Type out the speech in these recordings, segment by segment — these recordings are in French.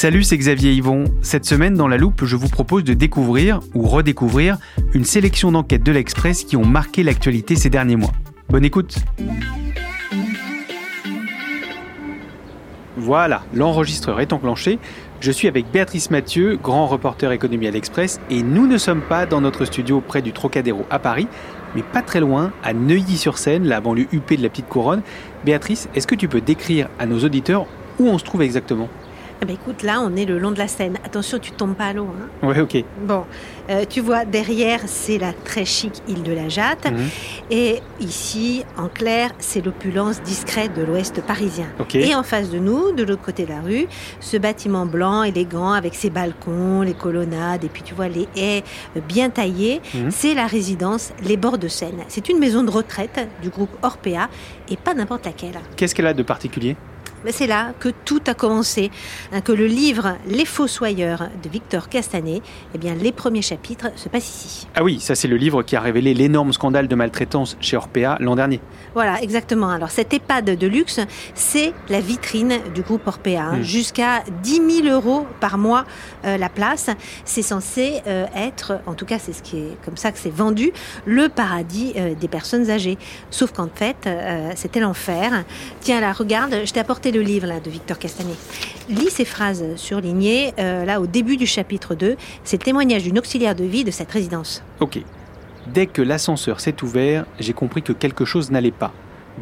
Salut, c'est Xavier Yvon. Cette semaine, dans la loupe, je vous propose de découvrir ou redécouvrir une sélection d'enquêtes de l'Express qui ont marqué l'actualité ces derniers mois. Bonne écoute Voilà, l'enregistreur est enclenché. Je suis avec Béatrice Mathieu, grand reporter économie à l'Express, et nous ne sommes pas dans notre studio près du Trocadéro à Paris, mais pas très loin, à Neuilly-sur-Seine, la banlieue huppée de la Petite Couronne. Béatrice, est-ce que tu peux décrire à nos auditeurs où on se trouve exactement? Eh ben, écoute, là, on est le long de la Seine. Attention, tu tombes pas à l'eau. Hein. Ouais, ok. Bon, euh, tu vois, derrière, c'est la très chic île de la Jatte. Mhm. Et ici, en clair, c'est l'opulence discrète de l'ouest parisien. Ok. Et en face de nous, de l'autre côté de la rue, ce bâtiment blanc, élégant, avec ses balcons, les colonnades, et puis tu vois, les haies euh, bien taillées, Mhm. c'est la résidence Les Bords de Seine. C'est une maison de retraite du groupe Orpea, et pas n'importe laquelle. Qu'est-ce qu'elle a de particulier? Mais c'est là que tout a commencé, hein, que le livre Les Fossoyeurs de Victor Castanet, eh bien, les premiers chapitres se passent ici. Ah oui, ça c'est le livre qui a révélé l'énorme scandale de maltraitance chez Orpea l'an dernier. Voilà, exactement. Alors, cette EHPAD de luxe, c'est la vitrine du groupe Orpea. hein. Mm. Jusqu'à 10 000 euros par mois euh, la place. C'est censé euh, être, en tout cas, c'est ce qui est comme ça que c'est vendu, le paradis euh, des personnes âgées. Sauf qu'en fait, c'était l'enfer. Tiens, là, regarde, je t'ai apporté le livre là, de Victor Castanet. Lis ces phrases surlignées, euh, là, au début du chapitre 2. C'est le témoignage d'une auxiliaire de vie de cette résidence. Dès que l'ascenseur s'est ouvert, j'ai compris que quelque chose n'allait pas.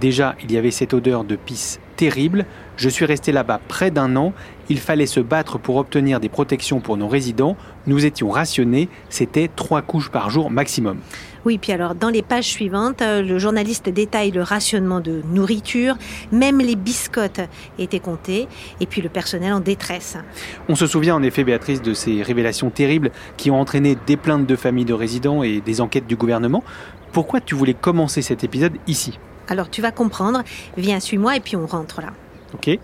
Déjà, il y avait cette odeur de pisse terrible. Je suis resté là-bas près d'un an. Il fallait se battre pour obtenir des protections pour nos résidents. Nous étions rationnés. C'était trois couches par jour maximum. Oui, puis alors dans les pages suivantes, euh, le journaliste détaille le rationnement de nourriture, même les biscottes étaient comptées, et puis le personnel en détresse. On se souvient en effet, Béatrice, de ces révélations terribles qui ont entraîné des plaintes de familles de résidents et des enquêtes du gouvernement. Pourquoi tu voulais commencer cet épisode ici? Alors tu vas comprendre, viens, suis-moi, et puis on rentre là. Ok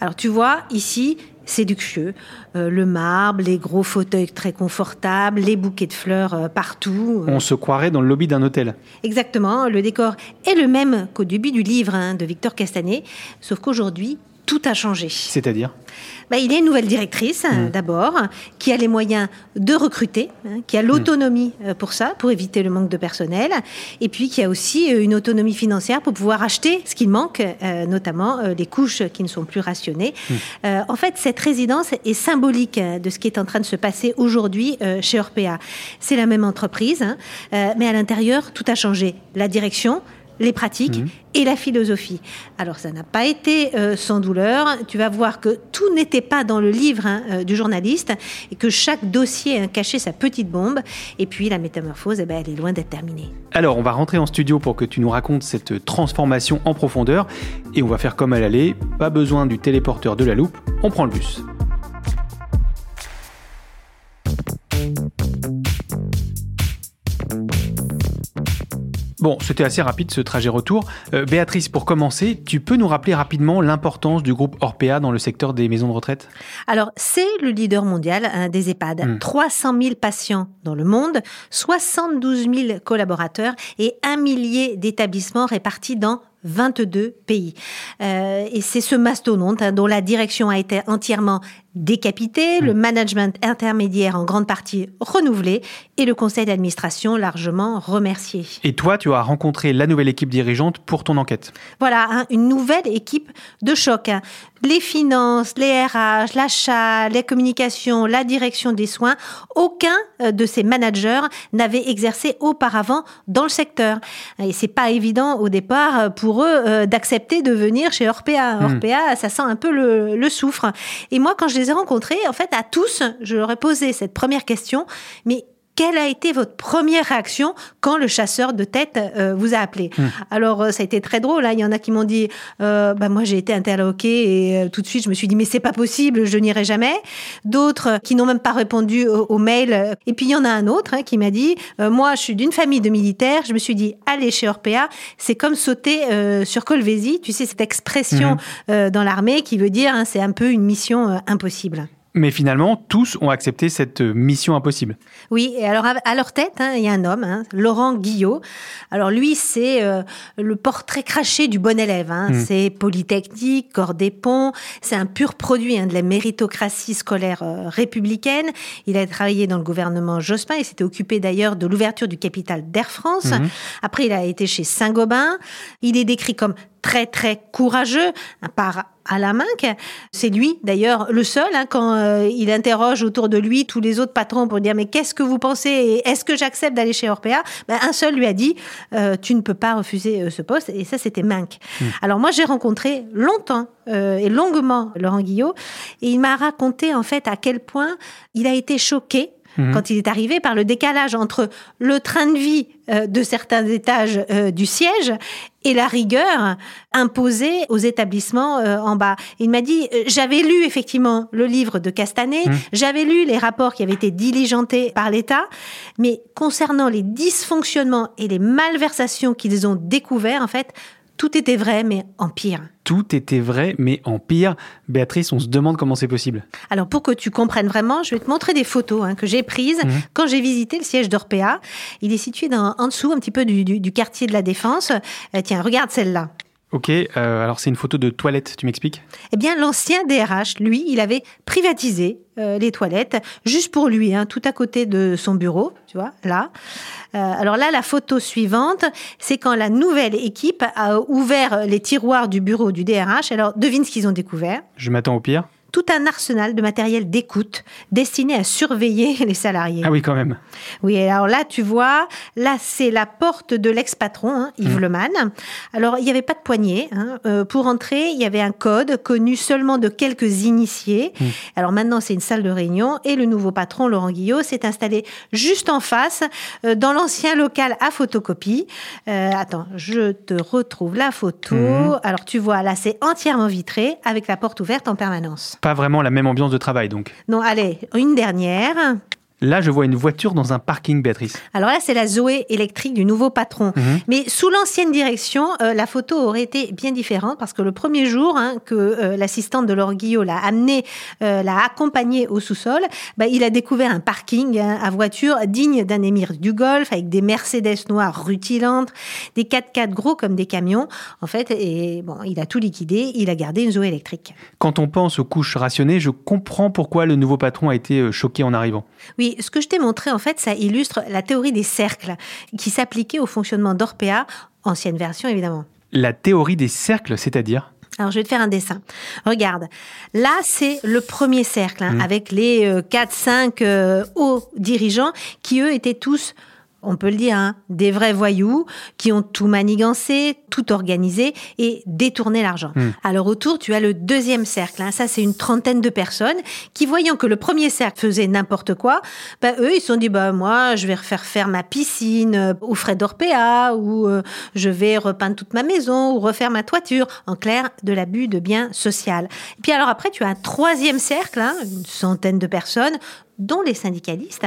Alors tu vois, ici, c'est luxueux. Euh, le marbre, les gros fauteuils très confortables, les bouquets de fleurs euh, partout. Euh, On se croirait dans le lobby d'un hôtel. Exactement, le décor est le même qu'au début du livre hein, de Victor Castanet, sauf qu'aujourd'hui, tout a changé. C'est-à-dire Bah, il y a une nouvelle directrice, hein, d'abord, qui a les moyens de recruter, hein, qui a l'autonomie euh, pour ça, pour éviter le manque de personnel, et puis qui a aussi euh, une autonomie financière pour pouvoir acheter ce qu'il manque, euh, notamment euh, les couches qui ne sont plus rationnées. Euh, en fait, cette résidence est symbolique euh, de ce qui est en train de se passer aujourd'hui chez Orpea. C'est la même entreprise, hein, mais à l'intérieur, tout a changé. La direction, les pratiques et la philosophie. Alors ça n'a pas été euh, sans douleur. Tu vas voir que tout n'était pas dans le livre hein, euh, du journaliste et que chaque dossier hein, cachait sa petite bombe. Et puis la métamorphose, eh ben, elle est loin d'être terminée. Alors, on va rentrer en studio pour que tu nous racontes cette transformation en profondeur. Et on va faire comme à l'aller, pas besoin du téléporteur de la loupe, on prend le bus. Bon, c'était assez rapide ce trajet retour. Euh, Béatrice, pour commencer, tu peux nous rappeler rapidement l'importance du groupe Orpea dans le secteur des maisons de retraite? Alors, c'est le leader mondial hein, des EHPAD. Mm. 300 000 patients dans le monde, 72 000 collaborateurs et un millier d'établissements répartis dans 22 pays. Euh, et c'est ce mastodonte hein, dont la direction a été entièrement décapité, le management intermédiaire en grande partie renouvelé et le conseil d'administration largement remercié. Et toi, tu as rencontré la nouvelle équipe dirigeante pour ton enquête. Voilà, hein, une nouvelle équipe de choc. Les finances, les RH, l'achat, les communications, la direction des soins, aucun euh, de ces managers n'avait exercé auparavant dans le secteur. Et c'est pas évident au départ euh, pour eux euh, d'accepter de venir chez Orpea. Orpea, ça sent un peu le, le soufre. Et moi, quand je les ai rencontrés, en fait, à tous, je leur ai posé cette première question. Mais quelle a été votre première réaction quand le chasseur de tête euh, vous a appelé? Alors, euh, ça a été très drôle. hein. Il y en a qui m'ont dit, euh, bah, moi j'ai été interloqué et euh, tout de suite je me suis dit, mais c'est pas possible, je n'irai jamais. D'autres qui n'ont même pas répondu au, au mail. Et puis il y en a un autre hein, qui m'a dit, moi je suis d'une famille de militaires, je me suis dit, aller chez Orpea, c'est comme sauter sur Colvézi. Tu sais, cette expression euh, dans l'armée qui veut dire, hein, c'est un peu une mission impossible. Mais finalement, tous ont accepté cette euh, mission impossible. Oui, et alors à- leur tête, hein, il y a un homme, hein, Laurent Guillot. Alors lui, c'est euh, le portrait craché du bon élève. hein. C'est Polytechnique, corps des ponts. C'est un pur produit de la méritocratie scolaire euh, républicaine. Il a travaillé dans le gouvernement Jospin. Il s'était occupé d'ailleurs de l'ouverture du capital d'Air France. Après, il a été chez Saint-Gobain. Il est décrit comme très très courageux par Alain Minck. C'est lui d'ailleurs le seul hein, quand euh, il interroge autour de lui tous les autres patrons pour dire mais qu'est-ce que vous pensez et est-ce que j'accepte d'aller chez Orpea? Ben, Un seul lui a dit euh, tu ne peux pas refuser euh, ce poste et ça c'était Minck. Alors moi j'ai rencontré longtemps et longuement Laurent Guillot et il m'a raconté en fait à quel point il a été choqué quand il est arrivé par le décalage entre le train de vie euh, de certains étages euh, du siège et la rigueur imposée aux établissements euh, en bas. Il m'a dit, euh, j'avais lu effectivement le livre de Castanet, j'avais lu les rapports qui avaient été diligentés par l'État, mais concernant les dysfonctionnements et les malversations qu'ils ont découverts, en fait, tout était vrai, mais en pire. Tout était vrai, mais en pire. Béatrice, on se demande comment c'est possible. Alors pour que tu comprennes vraiment, je vais te montrer des photos hein, que j'ai prises quand j'ai visité le siège d'Orpea. Il est situé dans, en dessous un petit peu du, du- du quartier de la Défense. Euh, tiens, regarde celle-là. Ok, euh, alors c'est une photo de toilette, tu m'expliques? Eh bien, l'ancien DRH, lui, il avait privatisé euh, les toilettes juste pour lui, hein, tout à côté de son bureau, tu vois, là. Euh, alors là, la photo suivante, c'est quand la nouvelle équipe a ouvert les tiroirs du bureau du DRH. Alors, devine ce qu'ils ont découvert? Je m'attends au pire. Tout un arsenal de matériel d'écoute destiné à surveiller les salariés. Ah oui, quand même. Oui, alors là, tu vois, là, c'est la porte de l'ex-patron, hein, Yves Lemann. Alors, il n'y avait pas de poignée. hein. Euh, pour entrer, il y avait un code connu seulement de quelques initiés. Alors maintenant, c'est une salle de réunion et le nouveau patron, Laurent Guillot, s'est installé juste en face, euh, dans l'ancien local à photocopie. Euh, attends, je te retrouve la photo. Alors, tu vois, là, c'est entièrement vitré avec la porte ouverte en permanence. Pas vraiment la même ambiance de travail, donc. Non, allez, une dernière. Là, je vois une voiture dans un parking, Béatrice. Alors là, c'est la Zoé électrique du nouveau patron. Mais sous l'ancienne direction, euh, la photo aurait été bien différente parce que le premier jour hein, que euh, l'assistante de Laure Guillot l'a amené, euh, l'a accompagné au sous-sol, bah, il a découvert un parking hein, à voiture digne d'un émir du Golfe avec des Mercedes noires rutilantes, des 4x4 gros comme des camions. En fait, et bon, il a tout liquidé, il a gardé une Zoé électrique. Quand on pense aux couches rationnées, je comprends pourquoi le nouveau patron a été choqué en arrivant. Oui, ce que je t'ai montré, en fait, ça illustre la théorie des cercles qui s'appliquait au fonctionnement d'Orpea, ancienne version évidemment. La théorie des cercles, c'est-à-dire? Alors, je vais te faire un dessin. Regarde. Là, c'est le premier cercle, hein, avec les 4-5 hauts dirigeants qui, eux, étaient tous, on peut le dire, hein, des vrais voyous, qui ont tout manigancé, tout organisé et détourné l'argent. Alors, autour, tu as le deuxième cercle. hein. Ça, c'est une trentaine de personnes qui, voyant que le premier cercle faisait n'importe quoi, bah, eux, ils se sont dit, bah, moi, je vais refaire faire ma piscine euh, aux frais d'Orpea, ou euh, je vais repeindre toute ma maison, ou refaire ma toiture. En clair, de l'abus de biens social. Et puis alors après, tu as un troisième cercle, hein, une centaine de personnes, dont les syndicalistes,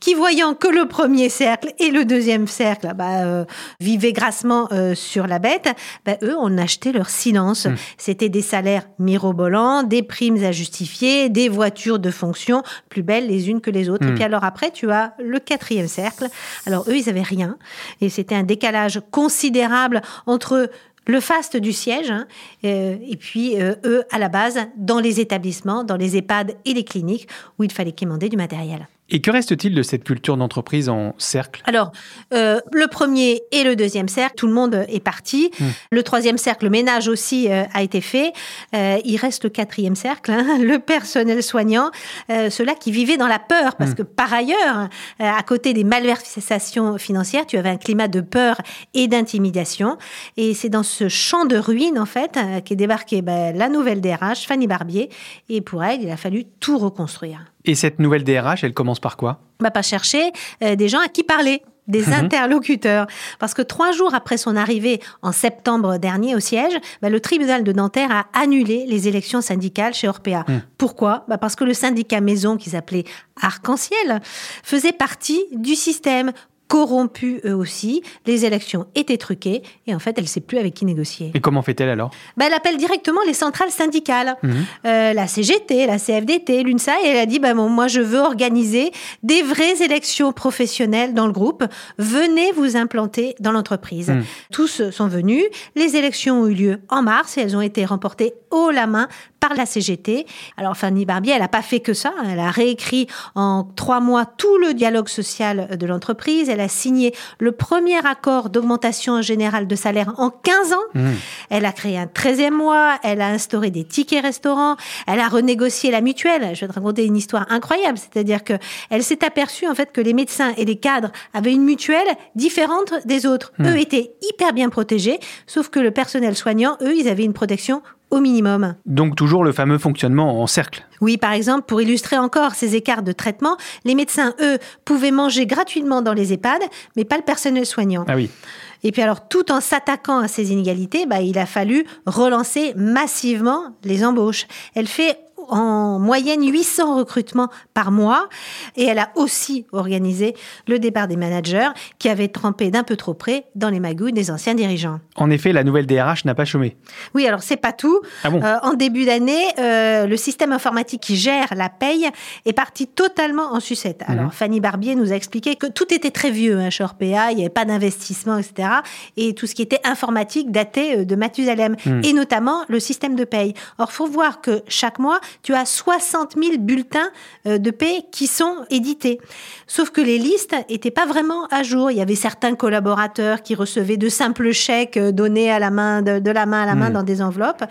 qui voyant que le premier cercle et le deuxième cercle bah, euh, vivaient grassement euh, sur la bête, bah, eux, on acheté leur silence. C'était des salaires mirobolants, des primes à justifier, des voitures de fonction plus belles les unes que les autres. Et puis alors après, tu as le quatrième cercle. Alors eux, ils avaient rien. Et c'était un décalage considérable entre le faste du siège, hein, euh, et puis euh, eux, à la base, dans les établissements, dans les EHPAD et les cliniques, où il fallait quémander du matériel. Et que reste-t-il de cette culture d'entreprise en cercle? Alors, euh, le premier et le deuxième cercle, tout le monde est parti. Hmm. Le troisième cercle, le ménage aussi euh, a été fait. Euh, il reste le quatrième cercle, hein, le personnel soignant, ceux-là qui vivaient dans la peur, parce Hmm. que par ailleurs, à côté des malversations financières, tu avais un climat de peur et d'intimidation. Et c'est dans ce champ de ruines, en fait, qu'est débarquée ben, la nouvelle DRH, Fanny Barbier. Et pour elle, il a fallu tout reconstruire Et cette nouvelle DRH, elle commence par quoi? Va pas chercher euh, des gens à qui parler des Mhm. interlocuteurs. Parce que trois jours après son arrivée en septembre dernier au siège, bah, le tribunal de Nanterre a annulé les élections syndicales chez Orpea. Mhm. Pourquoi? Bah, Parce que le syndicat maison, qui s'appelait Arc-en-Ciel, faisait partie du système corrompu eux aussi, les élections étaient truquées et en fait elle ne sait plus avec qui négocier. Et comment fait-elle alors? Bah, elle appelle directement les centrales syndicales, Mhm. Euh, la CGT, la CFDT, l'UNSA, et elle a dit bah, bon, moi je veux organiser des vraies élections professionnelles dans le groupe. Venez vous implanter dans l'entreprise. Mhm. Tous sont venus. Les élections ont eu lieu en mars et elles ont été remportées haut la main par la CGT. Alors Fanny Barbier, elle n'a pas fait que ça. Elle a réécrit en trois mois tout le dialogue social de l'entreprise. Elle a signé le premier accord d'augmentation générale de salaire en 15 ans. Mhm. Elle a créé un 13e mois, elle a instauré des tickets restaurants, elle a renégocié la mutuelle. Je vais te raconter une histoire incroyable, c'est-à-dire que elle s'est aperçue en fait que les médecins et les cadres avaient une mutuelle différente des autres. Eux étaient hyper bien protégés, sauf que le personnel soignant, eux, ils avaient une protection au minimum. Donc toujours le fameux fonctionnement en cercle. Oui, par exemple, pour illustrer encore ces écarts de traitement, les médecins, eux, pouvaient manger gratuitement dans les EHPAD, mais pas le personnel soignant. Ah oui. Et puis alors, tout en s'attaquant à ces inégalités, bah, il a fallu relancer massivement les embauches. Elle fait en moyenne 800 recrutements par mois et elle a aussi organisé le départ des managers qui avaient trempé d'un peu trop près dans les magouilles des anciens dirigeants. En effet, la nouvelle DRH n'a pas chômé. Oui, alors c'est pas tout. Ah bon Euh, en début d'année, euh, le système informatique qui gère la paye est parti totalement en sucette. Mhm. Alors Fanny Barbier nous a expliqué que tout était très vieux hein, chez Orpea, il n'y avait pas d'investissement, etc. Et tout ce qui était informatique datait euh, de Mathusalem, Mhm. et notamment le système de paye. Or, faut voir que chaque mois, tu as 60 000 bulletins euh, de paye qui sont édités. Sauf que les listes étaient pas vraiment à jour. Il y avait certains collaborateurs qui recevaient de simples chèques euh, donnés à la main, de, de la main à la main Mhm. dans des enveloppes.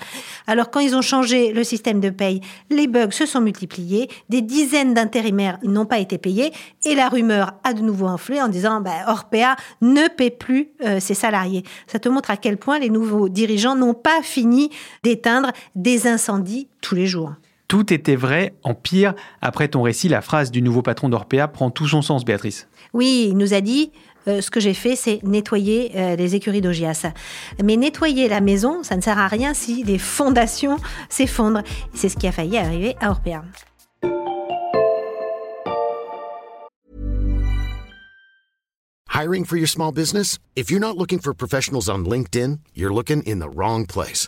Alors, quand ils ont changé le système de paye, les bugs se sont multipliés. Des dizaines d'intérimaires n'ont pas été payés. Et la rumeur a de nouveau enflé en disant, bah, Orpea ne paie plus euh, ses salariés. Ça te montre à quel point les nouveaux dirigeants n'ont pas fini d'éteindre des incendies tous les jours. Tout était vrai, en pire. Après ton récit, la phrase du nouveau patron d'Orpea prend tout son sens, Béatrice. Oui, il nous a dit euh, ce que j'ai fait, c'est nettoyer euh, les écuries d'Ogias. Mais nettoyer la maison, ça ne sert à rien si les fondations s'effondrent. C'est ce qui a failli arriver à Orpea. Hiring for your small business? If you're not looking for professionals on LinkedIn, you're looking in the wrong place.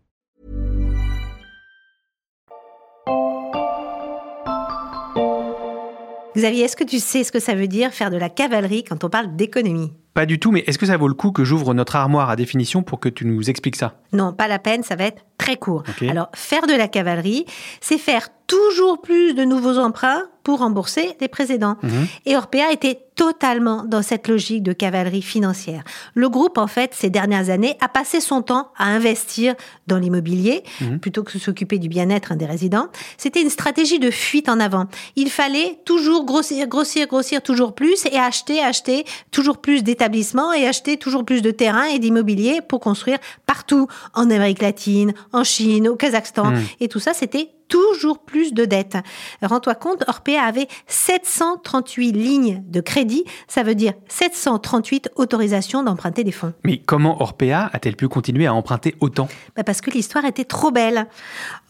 Xavier, est-ce que tu sais ce que ça veut dire faire de la cavalerie quand on parle d'économie? Pas du tout, mais est-ce que ça vaut le coup que j'ouvre notre armoire à définition pour que tu nous expliques ça? Non, pas la peine, ça va être très court. Alors, faire de la cavalerie, c'est faire toujours plus de nouveaux emprunts pour rembourser les précédents. Mhm. Et Orpea était totalement dans cette logique de cavalerie financière. Le groupe, en fait, ces dernières années, a passé son temps à investir dans l'immobilier Mhm. plutôt que de s'occuper du bien-être des résidents. C'était une stratégie de fuite en avant. Il fallait toujours grossir, grossir, grossir toujours plus et acheter, acheter toujours plus d'établissements et acheter toujours plus de terrains et d'immobilier pour construire partout en Amérique latine, en Chine, au Kazakhstan. Mhm. Et tout ça, c'était toujours plus de dettes. Rends-toi compte, Orpea avait 738 lignes de crédit, ça veut dire 738 autorisations d'emprunter des fonds. Mais comment Orpea a-t-elle pu continuer à emprunter autant? Bah Parce que l'histoire était trop belle.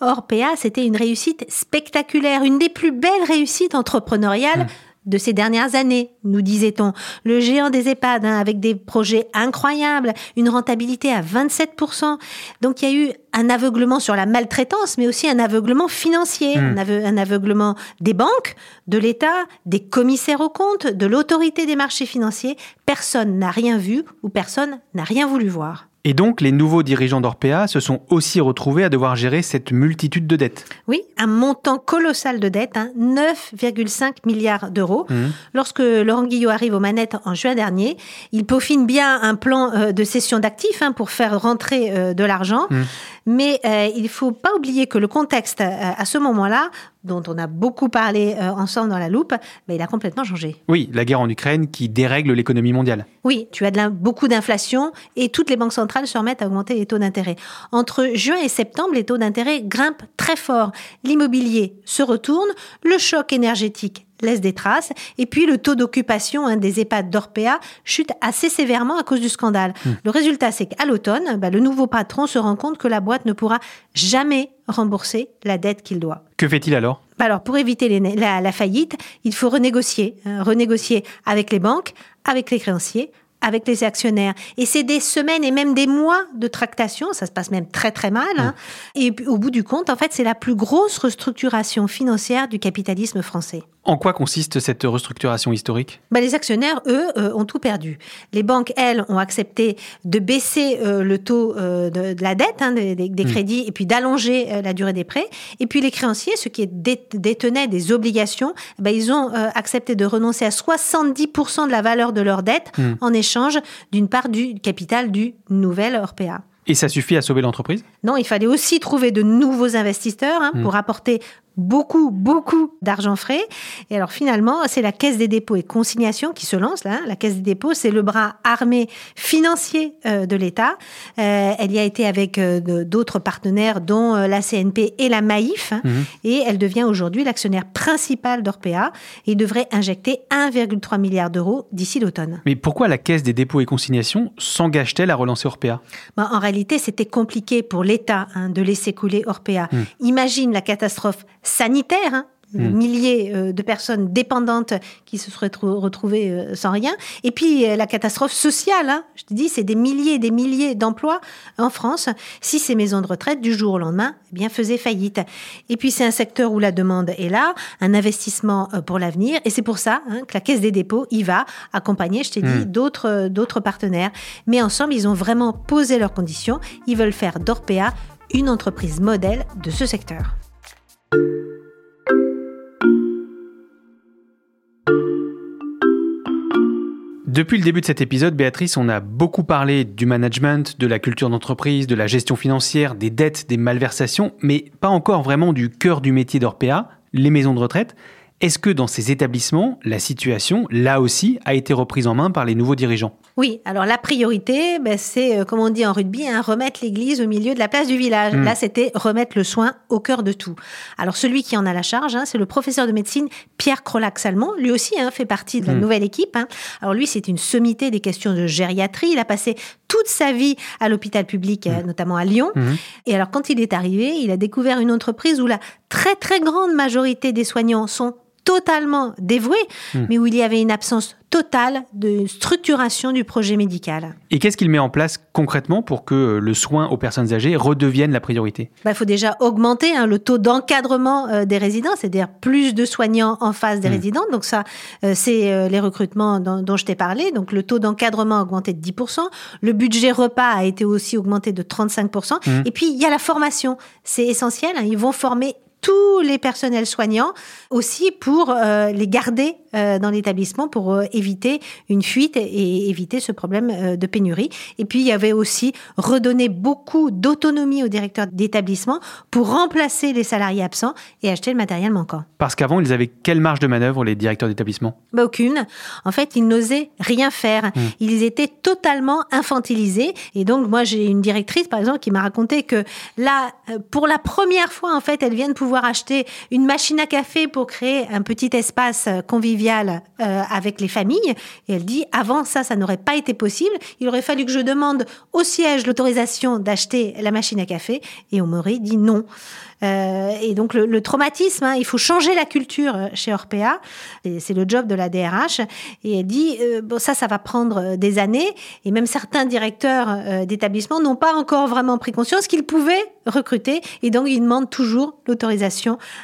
Orpea, c'était une réussite spectaculaire, une des plus belles réussites entrepreneuriales. Hum de ces dernières années, nous disait-on. Le géant des EHPAD, hein, avec des projets incroyables, une rentabilité à 27%. Donc il y a eu un aveuglement sur la maltraitance, mais aussi un aveuglement financier, hmm. un, aveuglement des banques, de l'État, des commissaires aux comptes, de l'autorité des marchés financiers. Personne n'a rien vu ou personne n'a rien voulu voir. Et donc, les nouveaux dirigeants d'Orpea se sont aussi retrouvés à devoir gérer cette multitude de dettes. Oui, un montant colossal de dettes, 9,5 hein, milliards d'euros. Mmh. Lorsque Laurent Guillot arrive aux manettes en juin dernier, il peaufine bien un plan euh, de cession d'actifs hein, pour faire rentrer euh, de l'argent. Mmh. Mais euh, il ne faut pas oublier que le contexte à ce moment-là dont on a beaucoup parlé euh, ensemble dans la loupe, mais il a complètement changé. Oui, la guerre en Ukraine qui dérègle l'économie mondiale. Oui, tu as de beaucoup d'inflation et toutes les banques centrales se remettent à augmenter les taux d'intérêt. Entre juin et septembre, les taux d'intérêt grimpent très fort. L'immobilier se retourne, le choc énergétique laisse des traces. Et puis le taux d'occupation hein, des EHPAD d'Orpea chute assez sévèrement à cause du scandale. Hmm. Le résultat, c'est qu'à l'automne, bah, le nouveau patron se rend compte que la boîte ne pourra jamais rembourser la dette qu'il doit. Que fait-il alors? Bah, Alors pour éviter la, faillite, il faut renégocier, hein, renégocier avec les banques, avec les créanciers, avec les actionnaires. Et c'est des semaines et même des mois de tractation, ça se passe même très très mal. Hein. Et au bout du compte, en fait, c'est la plus grosse restructuration financière du capitalisme français. En quoi consiste cette restructuration historique? Bah, Les actionnaires, eux, euh, ont tout perdu. Les banques, elles, ont accepté de baisser euh, le taux euh, de, la dette, hein, des, hmm. crédits, et puis d'allonger la durée des prêts. Et puis les créanciers, ceux qui détenaient des obligations, bah, ils ont accepté de renoncer à 70% de la valeur de leur dette hmm. en échange d'une part du capital du nouvel Orpea. Et ça suffit à sauver l'entreprise? Non, il fallait aussi trouver de nouveaux investisseurs hein, hmm. pour apporter beaucoup, beaucoup d'argent frais. Et alors finalement, c'est la Caisse des dépôts et consignations qui se lance là. La Caisse des dépôts, c'est le bras armé financier euh, de l'État. Euh, elle y a été avec euh, d'autres partenaires, dont la CNP et la. Hein. Mhm. Et elle devient aujourd'hui l'actionnaire principal d'Orpea et devrait injecter 1,3 milliard d'euros d'ici l'automne. Mais pourquoi la Caisse des dépôts et consignations s'engage-t-elle à relancer Orpea? Ben, En réalité, c'était compliqué pour l'État hein, de laisser couler Orpea. Hmm. Imagine la catastrophe sanitaire, hein, Hmm. milliers euh, de personnes dépendantes qui se seraient retrouvées euh, sans rien. Et puis euh, la catastrophe sociale, hein. je te dis, c'est des milliers et des milliers d'emplois en France. Si ces maisons de retraite, du jour au lendemain, eh bien faisaient faillite. Et puis c'est un secteur où la demande est là, un investissement pour l'avenir. Et c'est pour ça hein, que la Caisse des dépôts y va accompagner, je t'ai dit, hmm. d'autres d'autres partenaires. Mais ensemble, ils ont vraiment posé leurs conditions. Ils veulent faire d'Orpea une entreprise modèle de ce secteur. Depuis le début de cet épisode, Béatrice, on a beaucoup parlé du management, de la culture d'entreprise, de la gestion financière, des dettes, des malversations, mais pas encore vraiment du cœur du métier d'Orpea, les maisons de retraite. Est-ce que dans ces établissements, la situation, là aussi, a été reprise en main par les nouveaux dirigeants? Oui, alors la priorité, ben, c'est, euh, comme on dit en rugby, hein, remettre l'église au milieu de la place du village. Hmm. Là, c'était remettre le soin au cœur de tout. Alors celui qui en a la charge, hein, c'est le professeur de médecine Pierre Crolac-Salmon. Lui aussi hein, fait partie de la hmm. nouvelle équipe. Alors lui, c'est une sommité des questions de gériatrie. Il a passé toute sa vie à l'hôpital public, euh, hmm. notamment à Lyon. Et alors quand il est arrivé, il a découvert une entreprise où la très très grande majorité des soignants sont totalement dévoué, hmm. mais où il y avait une absence totale de structuration du projet médical. Et qu'est-ce qu'il met en place concrètement pour que le soin aux personnes âgées redevienne la priorité? Il bah, faut déjà augmenter hein, le taux d'encadrement euh, des résidents, c'est-à-dire plus de soignants en face des hmm. résidents. Donc ça, euh, c'est euh, les recrutements dont, je t'ai parlé. Donc le taux d'encadrement a augmenté de 10%. Le budget repas a été aussi augmenté de 35%. Hmm. Et puis il y a la formation. C'est essentiel. Hein. ils vont former tous les personnels soignants aussi pour euh, les garder euh, dans l'établissement pour euh, éviter une fuite et éviter ce problème de pénurie. Et puis il y avait aussi redonner beaucoup d'autonomie aux directeurs d'établissement pour remplacer les salariés absents et acheter le matériel manquant. Parce qu'avant, ils avaient quelle marge de manœuvre les directeurs d'établissement? Bah, Aucune. En fait, ils n'osaient rien faire. Hmm. Ils étaient totalement infantilisés. Et donc moi j'ai une directrice par exemple qui m'a raconté que là, pour la première fois en fait, elle vient de pouvoir acheter une machine à café pour créer un petit espace convivial euh, avec les familles. Et elle dit, avant ça, ça n'aurait pas été possible. Il aurait fallu que je demande au siège l'autorisation d'acheter la machine à café. Et m'aurait dit non. Euh, et donc le, traumatisme, hein, il faut changer la culture euh, chez Orpea. C'est le job de la DRH. Et elle dit, euh, bon ça, ça va prendre des années. Et même certains directeurs d'établissements n'ont pas encore vraiment pris conscience qu'ils pouvaient recruter. Et donc ils demandent toujours l'autorisation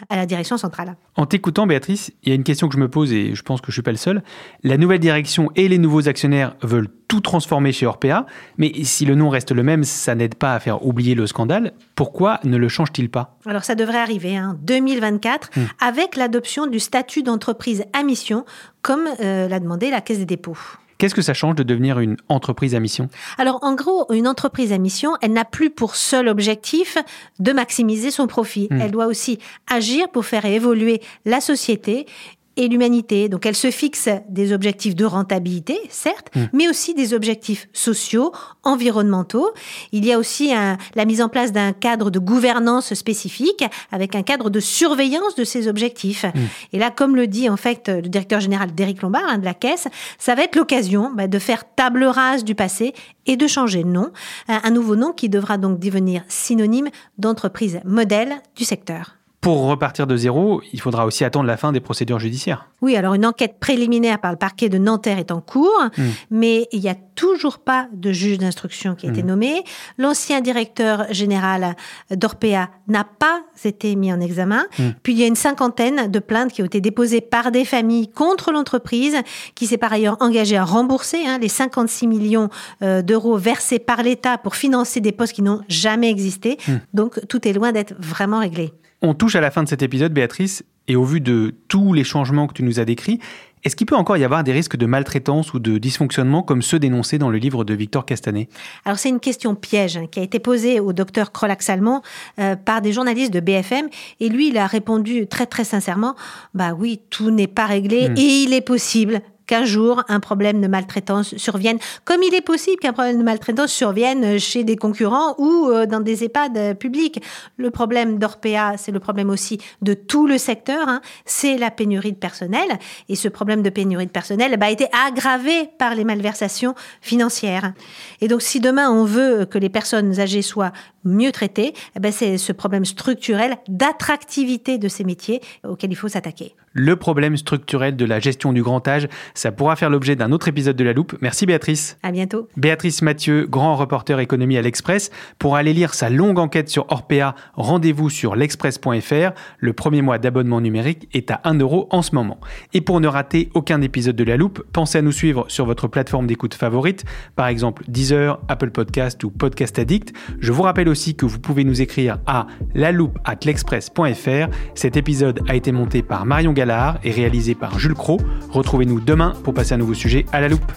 à la direction centrale. En t'écoutant, Béatrice, il y a une question que je me pose et je pense que je suis pas le seul. La nouvelle direction et les nouveaux actionnaires veulent tout transformer chez Orpea, mais si le nom reste le même, ça n'aide pas à faire oublier le scandale. Pourquoi ne le change-t-il pas? Alors ça devrait arriver en hein, 2024 hmm. avec l'adoption du statut d'entreprise à mission, comme euh, l'a demandé la Caisse des dépôts. Qu'est-ce que ça change de devenir une entreprise à mission? Alors en gros, une entreprise à mission, elle n'a plus pour seul objectif de maximiser son profit. Hmm. Elle doit aussi agir pour faire évoluer la société et l'humanité. Donc elle se fixe des objectifs de rentabilité, certes, mm. mais aussi des objectifs sociaux, environnementaux. Il y a aussi la mise en place d'un cadre de gouvernance spécifique avec un cadre de surveillance de ces objectifs. Mm. Et là, comme le dit en fait le directeur général d'Éric Lombard hein, de la Caisse, ça va être l'occasion bah, de faire table rase du passé et de changer de nom, un nouveau nom qui devra donc devenir synonyme d'entreprise modèle du secteur. Pour repartir de zéro, il faudra aussi attendre la fin des procédures judiciaires. Oui, alors une enquête préliminaire par le parquet de Nanterre est en cours, hmm. mais il n'y a toujours pas de juge d'instruction qui a été hmm. nommé. L'ancien directeur général d'Orpea n'a pas été mis en examen. Hmm. Puis il y a une cinquantaine de plaintes qui ont été déposées par des familles contre l'entreprise, qui s'est par ailleurs engagée à rembourser hein, les 56 millions euh, d'euros versés par l'État pour financer des postes qui n'ont jamais existé. Donc tout est loin d'être vraiment réglé. On touche à la fin de cet épisode, Béatrice, et au vu de tous les changements que tu nous as décrits, est-ce qu'il peut encore y avoir des risques de maltraitance ou de dysfonctionnement comme ceux dénoncés dans le livre de Victor Castanet? Alors c'est une question piège hein, qui a été posée au docteur Krolak Salmon euh, par des journalistes de BFM et lui il a répondu très très sincèrement bah oui tout n'est pas réglé hmm. et il est possible qu'un jour un problème de maltraitance survienne, comme il est possible qu'un problème de maltraitance survienne chez des concurrents ou euh, dans des EHPAD publics. Le problème d'Orpea, c'est le problème aussi de tout le secteur, hein. c'est la pénurie de personnel. Et ce problème de pénurie de personnel bah, a été aggravé par les malversations financières. Et donc si demain on veut que les personnes âgées soient mieux traitées, ben, c'est ce problème structurel d'attractivité de ces métiers auquel il faut s'attaquer. Le problème structurel de la gestion du grand âge, ça pourra faire l'objet d'un autre épisode de La Loupe. Merci Béatrice. À bientôt. Béatrice Mathieu, grand reporter économie à l'Express. Pour aller lire sa longue enquête sur Orpea, rendez-vous sur l'express.fr. Le premier mois d'abonnement numérique est à 1 euro en ce moment. Et pour ne rater aucun épisode de La Loupe, pensez à nous suivre sur votre plateforme d'écoute favorite, par exemple Deezer, Apple Podcast ou Podcast Addict. Je vous rappelle aussi que vous pouvez nous écrire à l'express.fr. Cet épisode a été monté par Marion Gallard et réalisé par Jules Cro. Retrouvez-nous demain pour passer un nouveau sujet à la loupe.